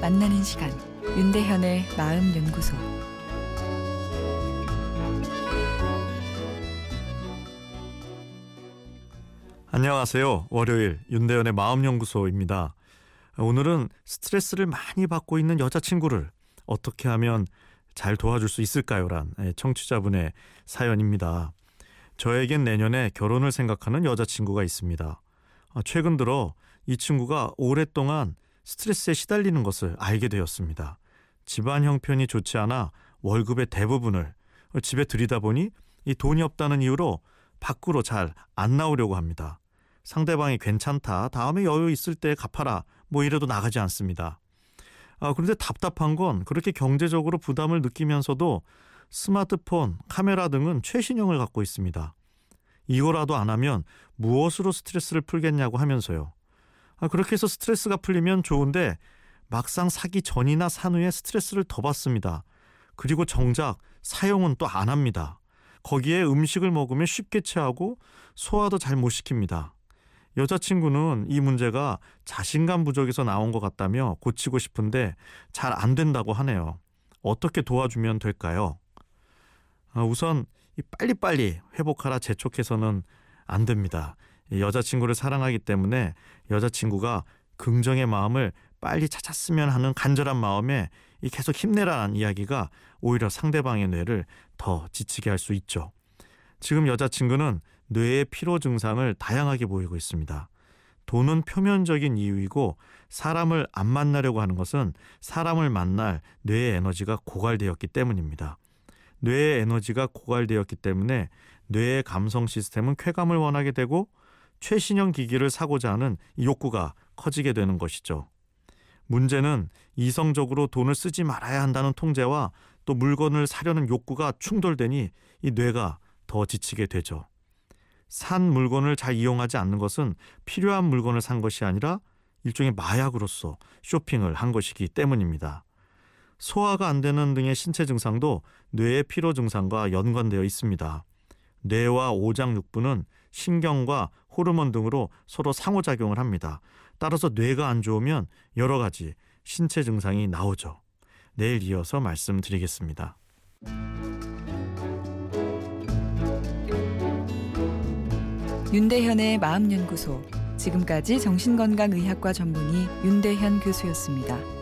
만나는 시간 윤대현의 마음 연구소 안녕하세요. 월요일 윤대현의 마음 연구소입니다. 오늘은 스트레스를 많이 받고 있는 여자친구를 어떻게 하면 잘 도와줄 수 있을까요?란 예, 청취자분의 사연입니다. 저에겐 내년에 결혼을 생각하는 여자친구가 있습니다. 아, 최근 들어 이 친구가 오랫동안 스트레스에 시달리는 것을 알게 되었습니다. 집안 형편이 좋지 않아 월급의 대부분을 집에 들이다 보니 이 돈이 없다는 이유로 밖으로 잘 안 나오려고 합니다. 상대방이 괜찮다, 다음에 여유 있을 때 갚아라, 뭐 이래도 나가지 않습니다. 아, 그런데 답답한 건 그렇게 경제적으로 부담을 느끼면서도 스마트폰, 카메라 등은 최신형을 갖고 있습니다. 이거라도 안 하면 무엇으로 스트레스를 풀겠냐고 하면서요. 아, 그렇게 해서 스트레스가 풀리면 좋은데 막상 사기 전이나 산 후에 스트레스를 더 받습니다. 그리고 정작 사용은 또 안 합니다. 거기에 음식을 먹으면 쉽게 체하고 소화도 잘 못 시킵니다. 여자친구는 이 문제가 자신감 부족에서 나온 것 같다며 고치고 싶은데 잘 안 된다고 하네요. 어떻게 도와주면 될까요? 아, 우선 빨리빨리 회복하라 재촉해서는 안 됩니다. 여자친구를 사랑하기 때문에 여자친구가 긍정의 마음을 빨리 찾았으면 하는 간절한 마음에 계속 힘내라는 이야기가 오히려 상대방의 뇌를 더 지치게 할 수 있죠. 지금 여자친구는 뇌의 피로 증상을 다양하게 보이고 있습니다. 돈은 표면적인 이유이고 사람을 안 만나려고 하는 것은 사람을 만날 뇌의 에너지가 고갈되었기 때문입니다. 뇌의 에너지가 고갈되었기 때문에 뇌의 감성 시스템은 쾌감을 원하게 되고 최신형 기기를 사고자 하는 욕구가 커지게 되는 것이죠. 문제는 이성적으로 돈을 쓰지 말아야 한다는 통제와 또 물건을 사려는 욕구가 충돌되니 이 뇌가 더 지치게 되죠. 산 물건을 잘 이용하지 않는 것은 필요한 물건을 산 것이 아니라 일종의 마약으로서 쇼핑을 한 것이기 때문입니다. 소화가 안 되는 등의 신체 증상도 뇌의 피로 증상과 연관되어 있습니다. 뇌와 오장육부는 신경과 호르몬 등으로 서로 상호작용을 합니다. 따라서 뇌가 안 좋으면 여러 가지 신체 증상이 나오죠. 내일 이어서 말씀드리겠습니다. 윤대현의 마음연구소 지금까지 정신건강의학과 전문의 윤대현 교수였습니다.